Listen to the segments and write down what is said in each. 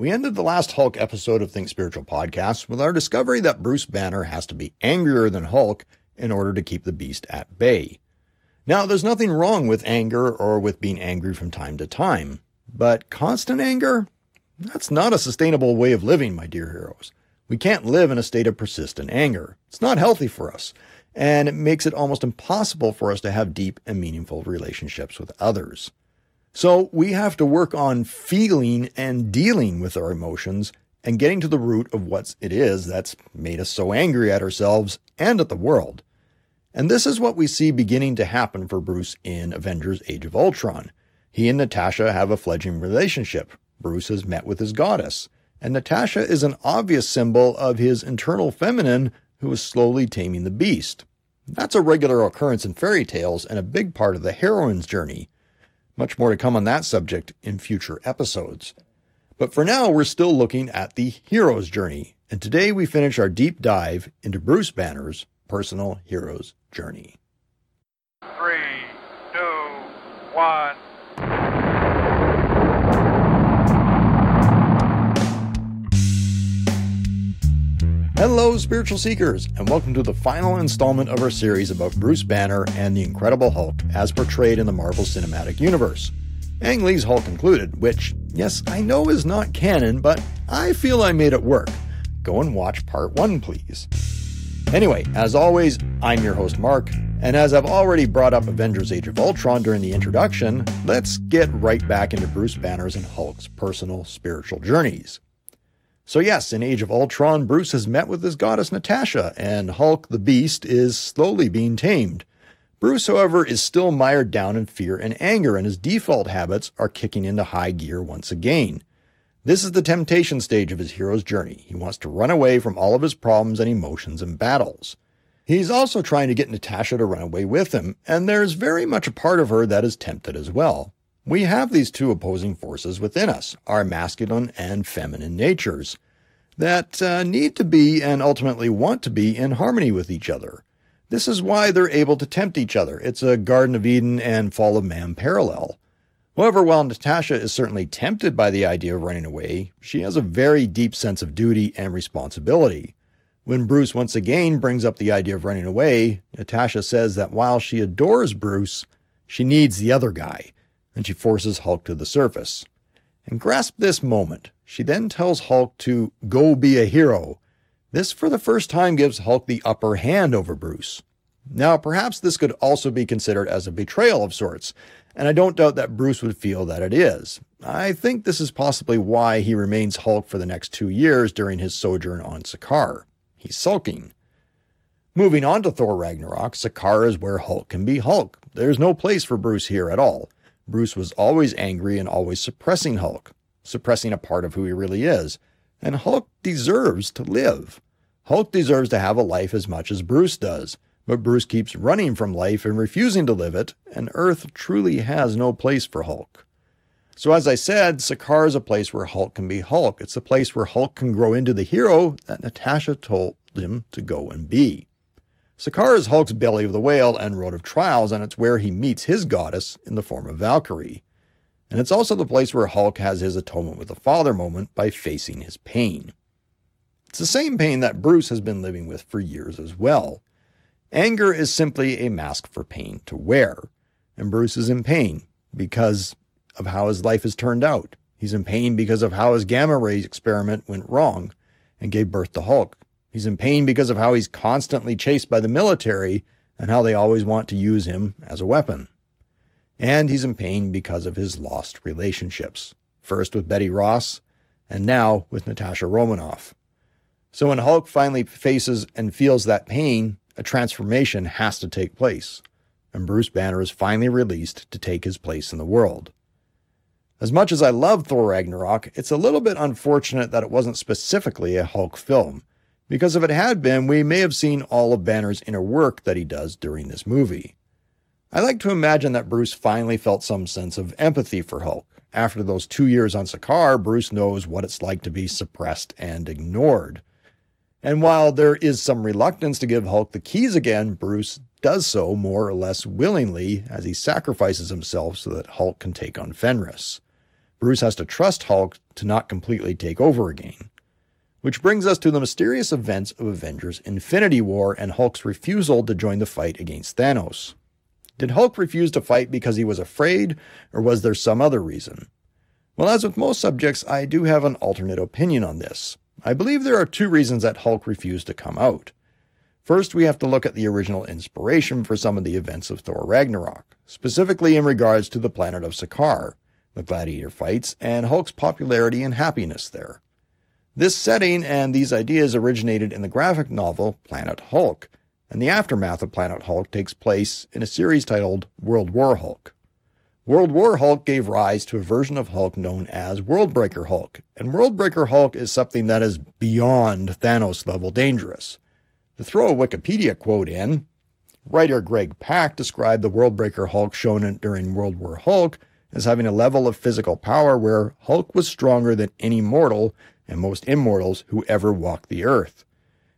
We ended the last Hulk episode of Think Spiritual podcast with our discovery that Bruce Banner has to be angrier than Hulk in order to keep the beast at bay. Now, there's nothing wrong with anger or with being angry from time to time, but constant anger? That's not a sustainable way of living, my dear heroes. We can't live in a state of persistent anger. It's not healthy for us, and it makes it almost impossible for us to have deep and meaningful relationships with others. So we have to work on feeling and dealing with our emotions and getting to the root of what it is that's made us so angry at ourselves and at the world. And this is what we see beginning to happen for Bruce in Avengers Age of Ultron. He and Natasha have a fledgling relationship. Bruce has met with his goddess and Natasha is an obvious symbol of his internal feminine who is slowly taming the beast. That's a regular occurrence in fairy tales and a big part of the heroine's journey. Much more to come on that subject in future episodes. But for now, we're still looking at the hero's journey, and today we finish our deep dive into Bruce Banner's personal hero's journey. Hello, spiritual seekers, and welcome to the final installment of our series about Bruce Banner and the Incredible Hulk as portrayed in the Marvel Cinematic Universe. Ang Lee's Hulk included, which, yes, I know is not canon, but I feel I made it work. Go and watch part one, please. Anyway, as always, I'm your host, Mark, and as I've already brought up Avengers Age of Ultron during the introduction, let's get right back into Bruce Banner's and Hulk's personal spiritual journeys. So, yes, in Age of Ultron, Bruce has met with his goddess Natasha, and Hulk the Beast is slowly being tamed. Bruce, however, is still mired down in fear and anger, and his default habits are kicking into high gear once again. This is the temptation stage of his hero's journey. He wants to run away from all of his problems and emotions and battles. He's also trying to get Natasha to run away with him, and there's very much a part of her that is tempted as well. We have these two opposing forces within us, our masculine and feminine natures, that uh, need to be and ultimately want to be in harmony with each other. This is why they're able to tempt each other. It's a Garden of Eden and Fall of Man parallel. However, while Natasha is certainly tempted by the idea of running away, she has a very deep sense of duty and responsibility. When Bruce once again brings up the idea of running away, Natasha says that while she adores Bruce, she needs the other guy and she forces Hulk to the surface. And grasp this moment. She then tells Hulk to go be a hero. This, for the first time, gives Hulk the upper hand over Bruce. Now, perhaps this could also be considered as a betrayal of sorts, and I don't doubt that Bruce would feel that it is. I think this is possibly why he remains Hulk for the next two years during his sojourn on Sakaar. He's sulking. Moving on to Thor Ragnarok, Sakaar is where Hulk can be Hulk. There's no place for Bruce here at all. Bruce was always angry and always suppressing Hulk, suppressing a part of who he really is. And Hulk deserves to live. Hulk deserves to have a life as much as Bruce does. But Bruce keeps running from life and refusing to live it, and Earth truly has no place for Hulk. So, as I said, Sakaar is a place where Hulk can be Hulk. It's a place where Hulk can grow into the hero that Natasha told him to go and be. Sakaar is Hulk's belly of the whale and road of trials, and it's where he meets his goddess in the form of Valkyrie. And it's also the place where Hulk has his atonement with the Father moment by facing his pain. It's the same pain that Bruce has been living with for years as well. Anger is simply a mask for pain to wear, and Bruce is in pain because of how his life has turned out. He's in pain because of how his gamma ray experiment went wrong and gave birth to Hulk. He's in pain because of how he's constantly chased by the military and how they always want to use him as a weapon. And he's in pain because of his lost relationships, first with Betty Ross and now with Natasha Romanoff. So when Hulk finally faces and feels that pain, a transformation has to take place, and Bruce Banner is finally released to take his place in the world. As much as I love Thor Ragnarok, it's a little bit unfortunate that it wasn't specifically a Hulk film, because if it had been, we may have seen all of Banner's inner work that he does during this movie. I like to imagine that Bruce finally felt some sense of empathy for Hulk. After those two years on Sakaar, Bruce knows what it's like to be suppressed and ignored. And while there is some reluctance to give Hulk the keys again, Bruce does so more or less willingly as he sacrifices himself so that Hulk can take on Fenris. Bruce has to trust Hulk to not completely take over again. Which brings us to the mysterious events of Avengers Infinity War and Hulk's refusal to join the fight against Thanos. Did Hulk refuse to fight because he was afraid, or was there some other reason? Well, as with most subjects, I do have an alternate opinion on this. I believe there are two reasons that Hulk refused to come out. First, we have to look at the original inspiration for some of the events of Thor Ragnarok, specifically in regards to the planet of Sakaar, the gladiator fights, and Hulk's popularity and happiness there. This setting and these ideas originated in the graphic novel Planet Hulk, and the aftermath of Planet Hulk takes place in a series titled World War Hulk. World War Hulk gave rise to a version of Hulk known as Worldbreaker Hulk, and Worldbreaker Hulk is something that is beyond Thanos level dangerous. To throw a Wikipedia quote in, writer Greg Pak described the Worldbreaker Hulk shown during World War Hulk as having a level of physical power where Hulk was stronger than any mortal and most immortals who ever walked the earth,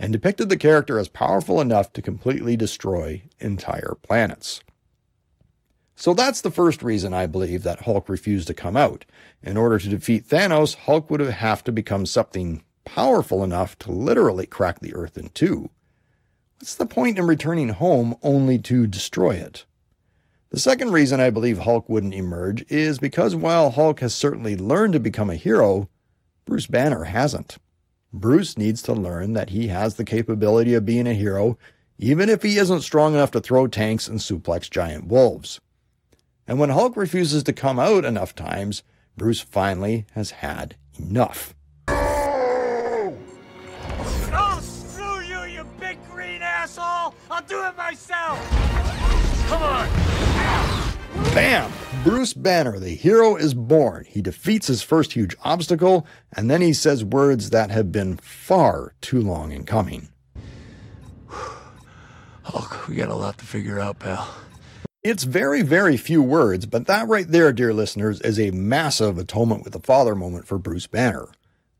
and depicted the character as powerful enough to completely destroy entire planets. So that's the first reason I believe that Hulk refused to come out. In order to defeat Thanos, Hulk would have to become something powerful enough to literally crack the earth in two. What's the point in returning home only to destroy it? The second reason I believe Hulk wouldn't emerge is because while Hulk has certainly learned to become a hero, Bruce Banner hasn't. Bruce needs to learn that he has the capability of being a hero, even if he isn't strong enough to throw tanks and suplex giant wolves. And when Hulk refuses to come out enough times, Bruce finally has had enough. Oh, screw you, you big green asshole! I'll do it myself! Come on! Bam! Bruce Banner, the hero, is born. He defeats his first huge obstacle, and then he says words that have been far too long in coming. Hulk, we got a lot to figure out, pal. It's very, very few words, but that right there, dear listeners, is a massive atonement with the father moment for Bruce Banner.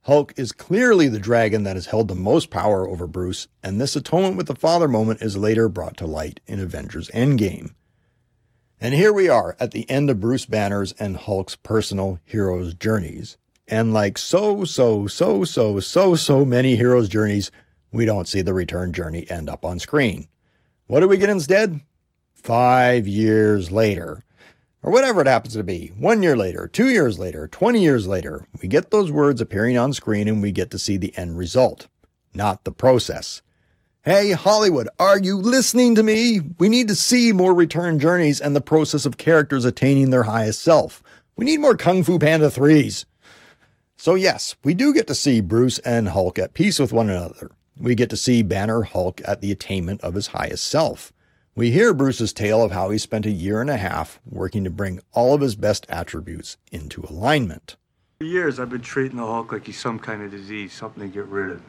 Hulk is clearly the dragon that has held the most power over Bruce, and this atonement with the father moment is later brought to light in Avengers Endgame. And here we are at the end of Bruce Banner's and Hulk's personal heroes' journeys. And like so, so, so, so, so, so many heroes' journeys, we don't see the return journey end up on screen. What do we get instead? Five years later. Or whatever it happens to be. One year later, two years later, 20 years later, we get those words appearing on screen and we get to see the end result, not the process. Hey, Hollywood, are you listening to me? We need to see more return journeys and the process of characters attaining their highest self. We need more Kung Fu Panda 3s. So, yes, we do get to see Bruce and Hulk at peace with one another. We get to see Banner Hulk at the attainment of his highest self. We hear Bruce's tale of how he spent a year and a half working to bring all of his best attributes into alignment. For years, I've been treating the Hulk like he's some kind of disease, something to get rid of.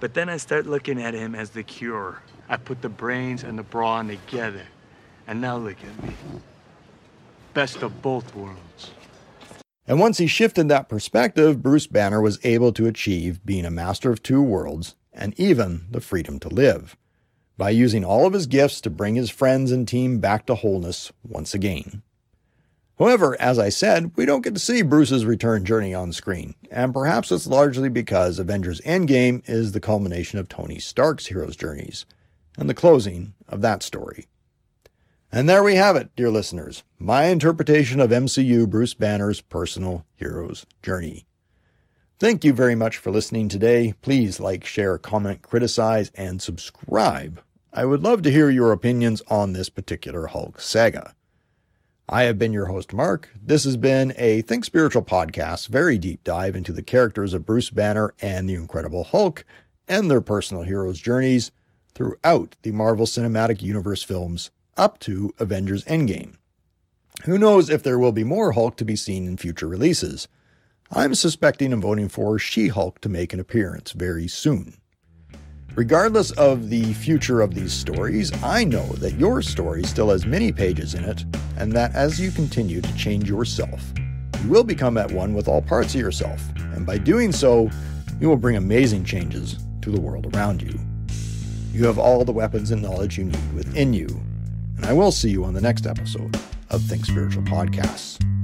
But then I start looking at him as the cure. I put the brains and the brawn together. And now look at me. Best of both worlds. And once he shifted that perspective, Bruce Banner was able to achieve being a master of two worlds and even the freedom to live by using all of his gifts to bring his friends and team back to wholeness once again. However, as I said, we don't get to see Bruce's return journey on screen, and perhaps it's largely because Avengers Endgame is the culmination of Tony Stark's hero's journeys, and the closing of that story. And there we have it, dear listeners, my interpretation of MCU Bruce Banner's personal hero's journey. Thank you very much for listening today. Please like, share, comment, criticize, and subscribe. I would love to hear your opinions on this particular Hulk saga. I have been your host, Mark. This has been a Think Spiritual podcast, very deep dive into the characters of Bruce Banner and the Incredible Hulk and their personal heroes' journeys throughout the Marvel Cinematic Universe films up to Avengers Endgame. Who knows if there will be more Hulk to be seen in future releases? I'm suspecting and voting for She Hulk to make an appearance very soon. Regardless of the future of these stories, I know that your story still has many pages in it, and that as you continue to change yourself, you will become at one with all parts of yourself, and by doing so, you will bring amazing changes to the world around you. You have all the weapons and knowledge you need within you, and I will see you on the next episode of Think Spiritual Podcasts.